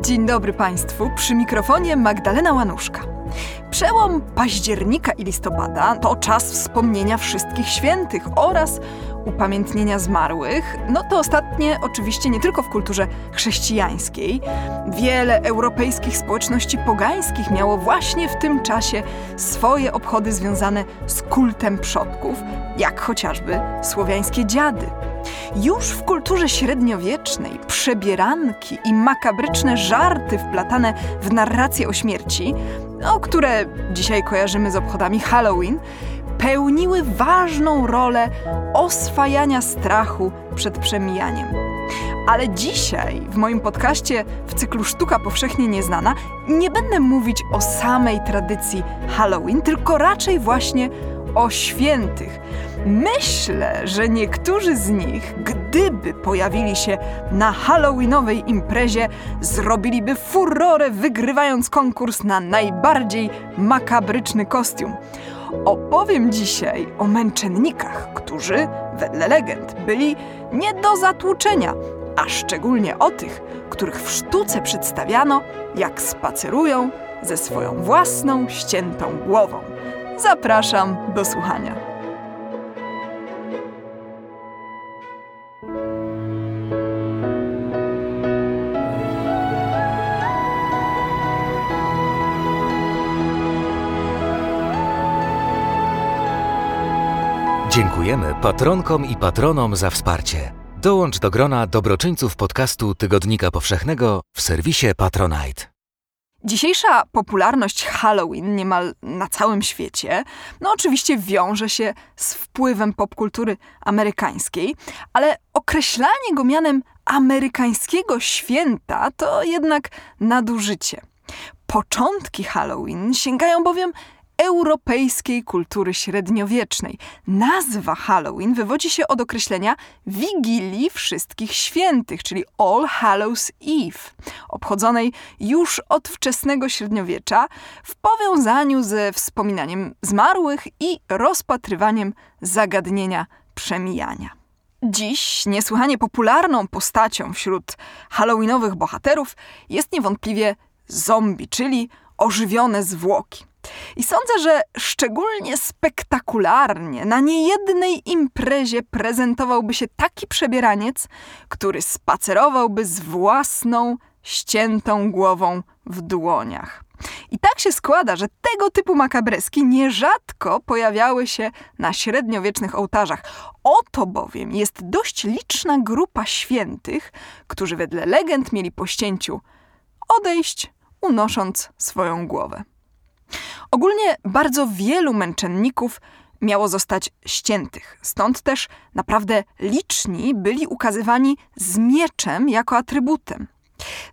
Dzień dobry Państwu, przy mikrofonie Magdalena Łanuszka. Przełom października i listopada to czas wspomnienia wszystkich świętych oraz upamiętnienia zmarłych. No to ostatnie oczywiście nie tylko w kulturze chrześcijańskiej. Wiele europejskich społeczności pogańskich miało właśnie w tym czasie swoje obchody związane z kultem przodków, jak chociażby słowiańskie dziady. Już w kulturze średniowiecznej przebieranki i makabryczne żarty wplatane w narrację o śmierci, o które dzisiaj kojarzymy z obchodami Halloween, pełniły ważną rolę oswajania strachu przed przemijaniem. Ale dzisiaj w moim podcaście w cyklu Sztuka Powszechnie Nieznana nie będę mówić o samej tradycji Halloween, tylko raczej właśnie o świętych. Myślę, że niektórzy z nich, gdyby pojawili się na halloweenowej imprezie, zrobiliby furorę, wygrywając konkurs na najbardziej makabryczny kostium. Opowiem dzisiaj o męczennikach, którzy, wedle legend, byli nie do zatłuczenia, a szczególnie o tych, których w sztuce przedstawiano, jak spacerują ze swoją własną ściętą głową. Zapraszam do słuchania. Dziękujemy patronkom i patronom za wsparcie. Dołącz do grona dobroczyńców podcastu Tygodnika Powszechnego w serwisie Patronite. Dzisiejsza popularność Halloween niemal na całym świecie, no oczywiście wiąże się z wpływem popkultury amerykańskiej, ale określanie go mianem amerykańskiego święta to jednak nadużycie. Początki Halloween sięgają bowiem europejskiej kultury średniowiecznej. Nazwa Halloween wywodzi się od określenia Wigilii Wszystkich Świętych, czyli All Hallows Eve, obchodzonej już od wczesnego średniowiecza w powiązaniu ze wspominaniem zmarłych i rozpatrywaniem zagadnienia przemijania. Dziś niesłychanie popularną postacią wśród halloweenowych bohaterów jest niewątpliwie zombie, czyli ożywione zwłoki. I sądzę, że szczególnie spektakularnie na niejednej imprezie prezentowałby się taki przebieraniec, który spacerowałby z własną, ściętą głową w dłoniach. I tak się składa, że tego typu makabreski nierzadko pojawiały się na średniowiecznych ołtarzach. Oto bowiem jest dość liczna grupa świętych, którzy wedle legend mieli po ścięciu odejść, unosząc swoją głowę. Ogólnie bardzo wielu męczenników miało zostać ściętych, stąd też naprawdę liczni byli ukazywani z mieczem jako atrybutem.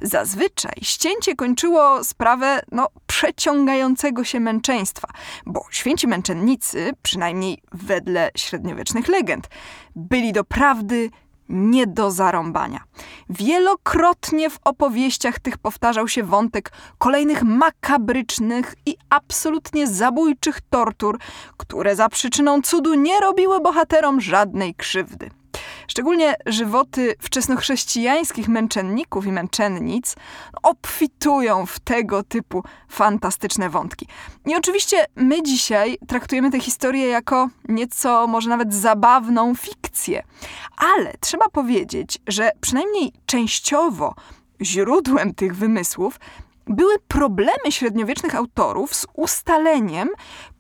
Zazwyczaj ścięcie kończyło sprawę no, przeciągającego się męczeństwa, bo święci męczennicy, przynajmniej wedle średniowiecznych legend, byli doprawdy nie do zarąbania. Wielokrotnie w opowieściach tych powtarzał się wątek kolejnych makabrycznych i absolutnie zabójczych tortur, które za przyczyną cudu nie robiły bohaterom żadnej krzywdy. Szczególnie żywoty wczesnochrześcijańskich męczenników i męczennic obfitują w tego typu fantastyczne wątki. I oczywiście my dzisiaj traktujemy tę historię jako nieco może nawet zabawną fikcję, ale trzeba powiedzieć, że przynajmniej częściowo źródłem tych wymysłów były problemy średniowiecznych autorów z ustaleniem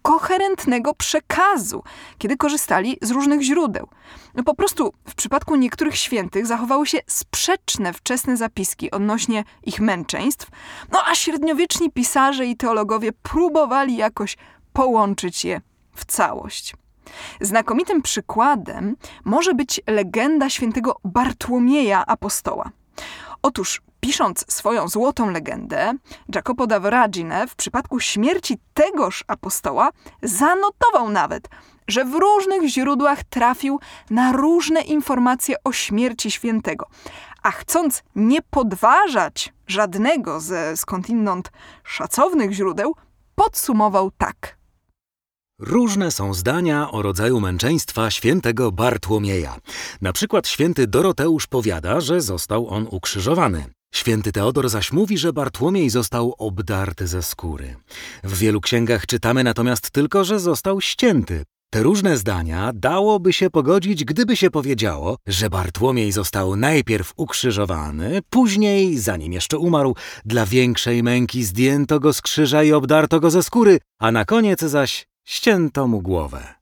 koherentnego przekazu, kiedy korzystali z różnych źródeł. No po prostu w przypadku niektórych świętych zachowały się sprzeczne wczesne zapiski odnośnie ich męczeństw, no a średniowieczni pisarze i teologowie próbowali jakoś połączyć je w całość. Znakomitym przykładem może być legenda świętego Bartłomieja Apostoła. Otóż Pisząc swoją złotą legendę, Jacopo da Voragine w przypadku śmierci tegoż apostoła zanotował nawet, że w różnych źródłach trafił na różne informacje o śmierci świętego. A chcąc nie podważać żadnego ze skądinąd szacownych źródeł, podsumował tak. Różne są zdania o rodzaju męczeństwa świętego Bartłomieja. Na przykład święty Doroteusz powiada, że został on ukrzyżowany. Święty Teodor zaś mówi, że Bartłomiej został obdarty ze skóry. W wielu księgach czytamy natomiast tylko, że został ścięty. Te różne zdania dałoby się pogodzić, gdyby się powiedziało, że Bartłomiej został najpierw ukrzyżowany, później, zanim jeszcze umarł, dla większej męki zdjęto go z krzyża i obdarto go ze skóry, a na koniec zaś ścięto mu głowę.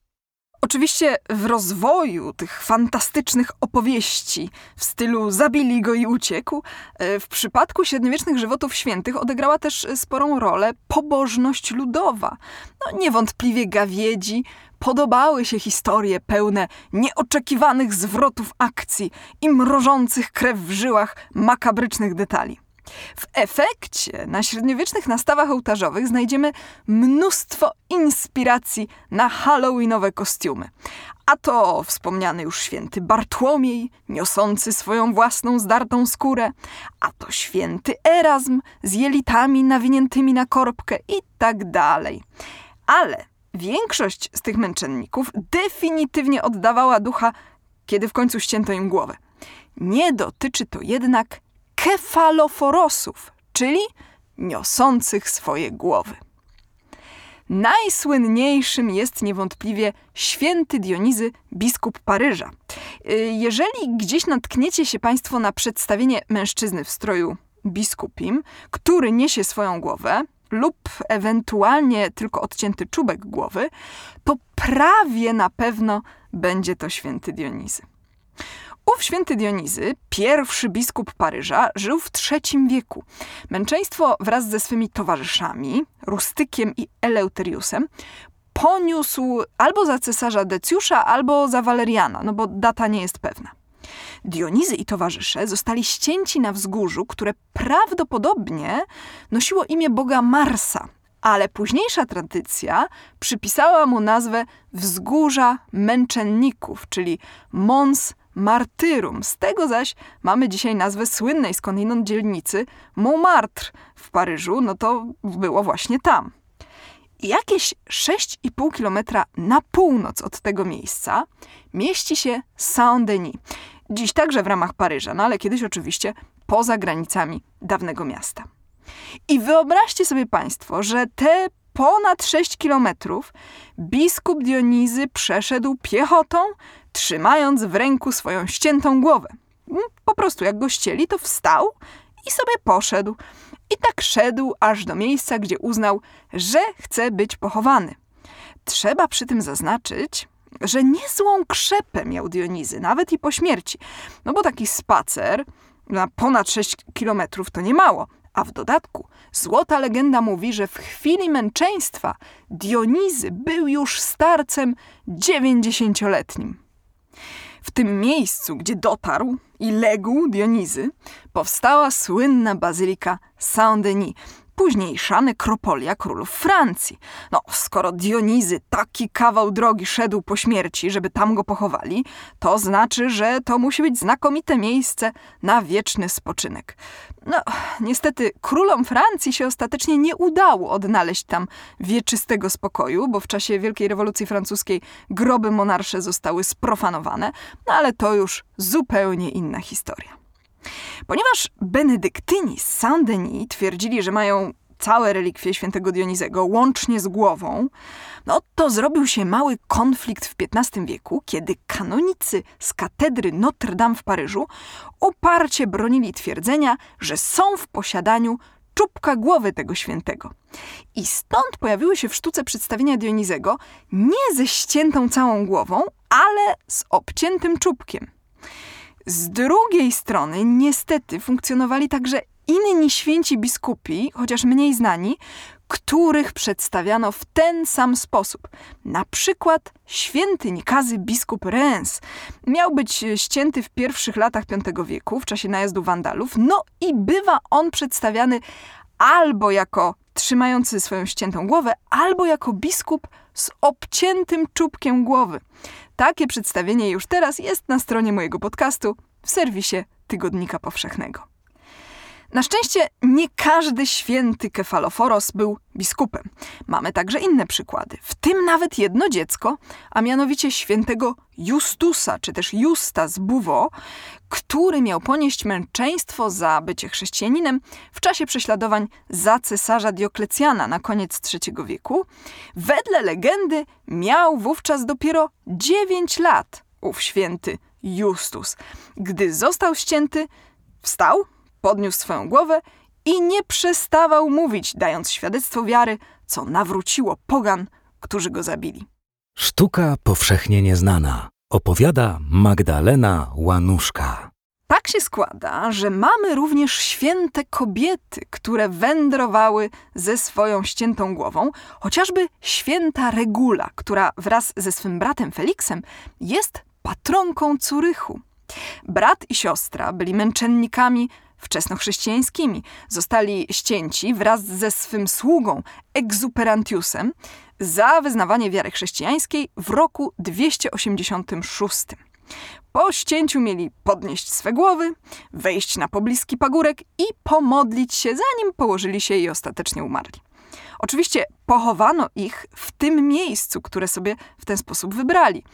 Oczywiście w rozwoju tych fantastycznych opowieści w stylu zabili go i uciekł, e, w przypadku średniowiecznych żywotów świętych odegrała też sporą rolę pobożność ludowa. No, niewątpliwie gawiedzi podobały się historie pełne nieoczekiwanych zwrotów akcji i mrożących krew w żyłach makabrycznych detali. W efekcie na średniowiecznych nastawach ołtarzowych znajdziemy mnóstwo inspiracji na halloweenowe kostiumy. A to wspomniany już święty Bartłomiej, niosący swoją własną zdartą skórę, a to święty Erazm z jelitami nawiniętymi na korbkę i tak dalej. Ale większość z tych męczenników definitywnie oddawała ducha, kiedy w końcu ścięto im głowę. Nie dotyczy to jednak kefaloforosów, czyli niosących swoje głowy. Najsłynniejszym jest niewątpliwie święty Dionizy, biskup Paryża. Y, jeżeli gdzieś natkniecie się Państwo na przedstawienie mężczyzny w stroju biskupim, który niesie swoją głowę, lub ewentualnie tylko odcięty czubek głowy, to prawie na pewno będzie to święty Dionizy. Ów święty Dionizy, pierwszy biskup Paryża, żył w III wieku. Męczeństwo wraz ze swymi towarzyszami, Rustykiem i Eleuteriusem, poniósł albo za cesarza Decjusza, albo za Waleriana, no bo data nie jest pewna. Dionizy i towarzysze zostali ścięci na wzgórzu, które prawdopodobnie nosiło imię boga Marsa, ale późniejsza tradycja przypisała mu nazwę Wzgórza Męczenników, czyli Mons Martyrum. Z tego zaś mamy dzisiaj nazwę słynnej skądinąd dzielnicy Montmartre w Paryżu, no to było właśnie tam. Jakieś 6,5 kilometra na północ od tego miejsca mieści się Saint-Denis. Dziś także w ramach Paryża, no ale kiedyś oczywiście poza granicami dawnego miasta. I wyobraźcie sobie Państwo, że te ponad 6 kilometrów biskup Dionizy przeszedł piechotą, trzymając w ręku swoją ściętą głowę. Mm, po prostu jak go ścieli, to wstał i sobie poszedł. I tak szedł aż do miejsca, gdzie uznał, że chce być pochowany. Trzeba przy tym zaznaczyć, że niezłą krzepę miał Dionizy, nawet i po śmierci. No bo taki spacer na ponad 6 kilometrów to nie mało. A w dodatku złota legenda mówi, że w chwili męczeństwa Dionizy był już starcem dziewięćdziesięcioletnim. W tym miejscu, gdzie dotarł i legł Dionizy, powstała słynna bazylika Saint-Denis, późniejsza nekropolia królów Francji. No, skoro Dionizy taki kawał drogi szedł po śmierci, żeby tam go pochowali, to znaczy, że to musi być znakomite miejsce na wieczny spoczynek. No, niestety królom Francji się ostatecznie nie udało odnaleźć tam wieczystego spokoju, bo w czasie Wielkiej Rewolucji Francuskiej groby monarsze zostały sprofanowane, no ale to już zupełnie inna historia. Ponieważ benedyktyni z Saint-Denis twierdzili, że mają całe relikwie świętego Dionizego, łącznie z głową, no to zrobił się mały konflikt w XV wieku, kiedy kanonicy z katedry Notre Dame w Paryżu uparcie bronili twierdzenia, że są w posiadaniu czubka głowy tego świętego. I stąd pojawiły się w sztuce przedstawienia Dionizego nie ze ściętą całą głową, ale z obciętym czubkiem. Z drugiej strony, niestety, funkcjonowali także inni święci biskupi, chociaż mniej znani, których przedstawiano w ten sam sposób. Na przykład święty Nikazy biskup Reims miał być ścięty w pierwszych latach V wieku, w czasie najazdu Wandalów, no i bywa on przedstawiany albo jako trzymający swoją ściętą głowę, albo jako biskup z obciętym czubkiem głowy. Takie przedstawienie już teraz jest na stronie mojego podcastu w serwisie Tygodnika Powszechnego. Na szczęście nie każdy święty Kefaloforos był biskupem. Mamy także inne przykłady, w tym nawet jedno dziecko, a mianowicie świętego Justusa, czy też Justa z Buwo, który miał ponieść męczeństwo za bycie chrześcijaninem w czasie prześladowań za cesarza Dioklecjana na koniec III wieku. Wedle legendy miał wówczas dopiero 9 lat ów święty Justus. Gdy został ścięty, wstał, podniósł swoją głowę i nie przestawał mówić, dając świadectwo wiary, co nawróciło pogan, którzy go zabili. Sztuka powszechnie nieznana. Opowiada Magdalena Łanuszka. Tak się składa, że mamy również święte kobiety, które wędrowały ze swoją ściętą głową, chociażby święta Regula, która wraz ze swym bratem Feliksem jest patronką Curychu. Brat i siostra byli męczennikami wczesnochrześcijańskimi. Zostali ścięci wraz ze swym sługą Exuperantiusem za wyznawanie wiary chrześcijańskiej w roku 286. Po ścięciu mieli podnieść swe głowy, wejść na pobliski pagórek i pomodlić się, zanim położyli się i ostatecznie umarli. Oczywiście pochowano ich w tym miejscu, które sobie w ten sposób wybrali.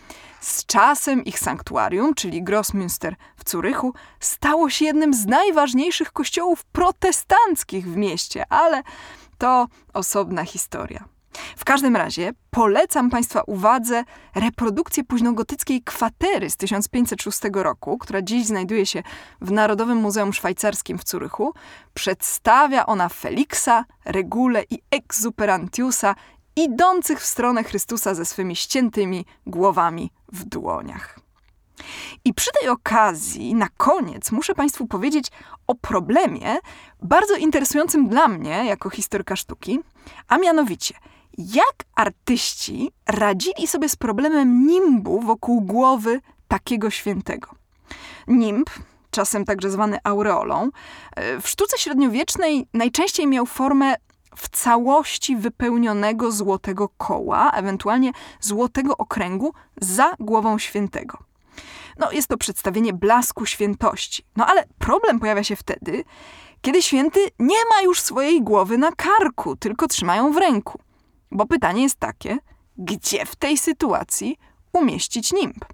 Z czasem ich sanktuarium, czyli Grossmünster w Curychu, stało się jednym z najważniejszych kościołów protestanckich w mieście, ale to osobna historia. W każdym razie polecam Państwa uwadze reprodukcję późnogotyckiej kwatery z 1506 roku, która dziś znajduje się w Narodowym Muzeum Szwajcarskim w Curychu. Przedstawia ona Feliksa, Regule i Exuperantiusa idących w stronę Chrystusa ze swymi ściętymi głowami w dłoniach. I przy tej okazji, na koniec, muszę Państwu powiedzieć o problemie bardzo interesującym dla mnie jako historyka sztuki, a mianowicie – jak artyści radzili sobie z problemem nimbu wokół głowy takiego świętego? Nimb, czasem także zwany aureolą, e, w sztuce średniowiecznej najczęściej miał formę w całości wypełnionego złotego koła, ewentualnie złotego okręgu za głową świętego. No, jest to przedstawienie blasku świętości. No ale problem pojawia się wtedy, kiedy święty nie ma już swojej głowy na karku, tylko trzymają w ręku. Bo pytanie jest takie, gdzie w tej sytuacji umieścić nimb?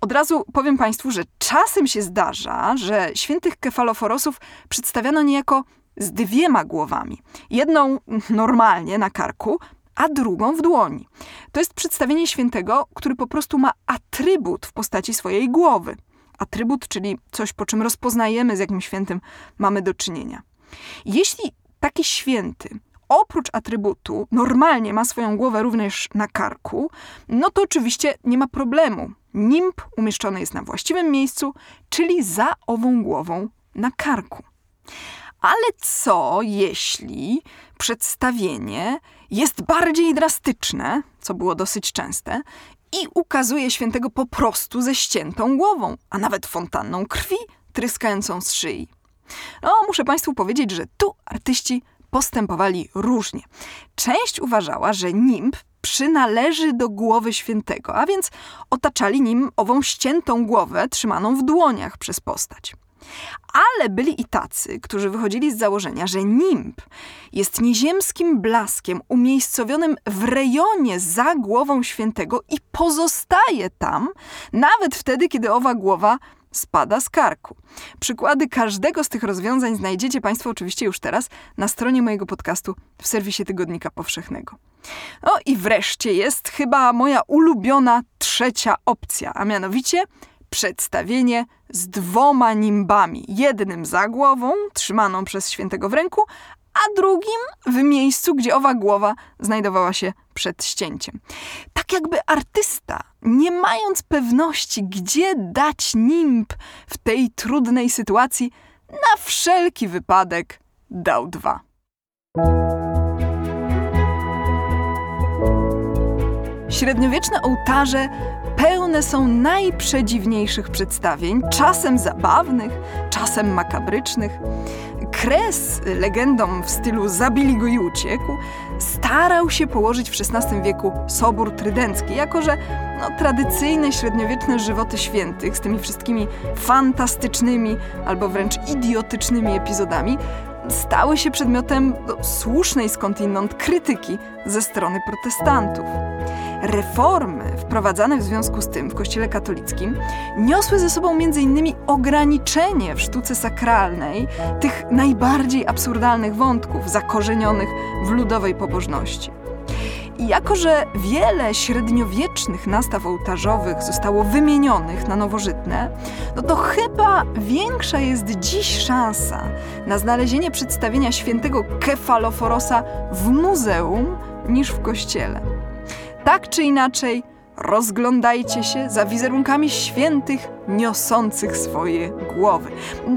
Od razu powiem Państwu, że czasem się zdarza, że świętych kefaloforosów przedstawiano niejako z dwiema głowami. Jedną normalnie na karku, a drugą w dłoni. To jest przedstawienie świętego, który po prostu ma atrybut w postaci swojej głowy. Atrybut, czyli coś, po czym rozpoznajemy, z jakim świętym mamy do czynienia. Jeśli taki święty oprócz atrybutu normalnie ma swoją głowę również na karku, no to oczywiście nie ma problemu. Nimb umieszczony jest na właściwym miejscu, czyli za ową głową na karku. Ale co jeśli przedstawienie jest bardziej drastyczne, co było dosyć częste, i ukazuje świętego po prostu ze ściętą głową, a nawet fontanną krwi tryskającą z szyi? No, muszę Państwu powiedzieć, że tu artyści postępowali różnie. Część uważała, że nimb przynależy do głowy świętego, a więc otaczali nim ową ściętą głowę trzymaną w dłoniach przez postać. Ale byli i tacy, którzy wychodzili z założenia, że nimb jest nieziemskim blaskiem umiejscowionym w rejonie za głową świętego i pozostaje tam, nawet wtedy, kiedy owa głowa spada z karku. Przykłady każdego z tych rozwiązań znajdziecie Państwo oczywiście już teraz na stronie mojego podcastu w serwisie Tygodnika Powszechnego. No i wreszcie jest chyba moja ulubiona trzecia opcja, a mianowicie przedstawienie z dwoma nimbami. Jednym za głową, trzymaną przez świętego w ręku, a drugim w miejscu, gdzie owa głowa znajdowała się przed ścięciem. Tak jakby artysta, nie mając pewności, gdzie dać nimb w tej trudnej sytuacji, na wszelki wypadek dał dwa. Średniowieczne ołtarze pełne są najprzedziwniejszych przedstawień, czasem zabawnych, czasem makabrycznych. Kres legendom w stylu zabili go i uciekł starał się położyć w XVI wieku Sobór Trydencki, jako że no, tradycyjne średniowieczne żywoty świętych z tymi wszystkimi fantastycznymi albo wręcz idiotycznymi epizodami stały się przedmiotem no, słusznej skądinąd krytyki ze strony protestantów. Reformy wprowadzane w związku z tym w Kościele katolickim niosły ze sobą m.in. ograniczenie w sztuce sakralnej tych najbardziej absurdalnych wątków zakorzenionych w ludowej pobożności. I jako, że wiele średniowiecznych nastaw ołtarzowych zostało wymienionych na nowożytne, no to chyba większa jest dziś szansa na znalezienie przedstawienia świętego Kefaloforosa w muzeum niż w kościele. Tak czy inaczej, rozglądajcie się za wizerunkami świętych niosących swoje głowy.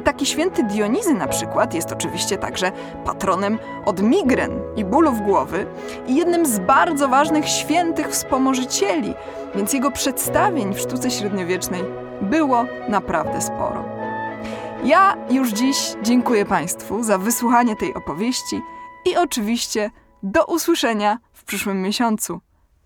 Taki święty Dionizy na przykład jest oczywiście także patronem od migren i bólów głowy i jednym z bardzo ważnych świętych wspomożycieli, więc jego przedstawień w sztuce średniowiecznej było naprawdę sporo. Ja już dziś dziękuję Państwu za wysłuchanie tej opowieści i oczywiście do usłyszenia w przyszłym miesiącu.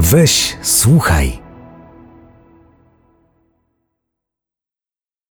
Weź, słuchaj.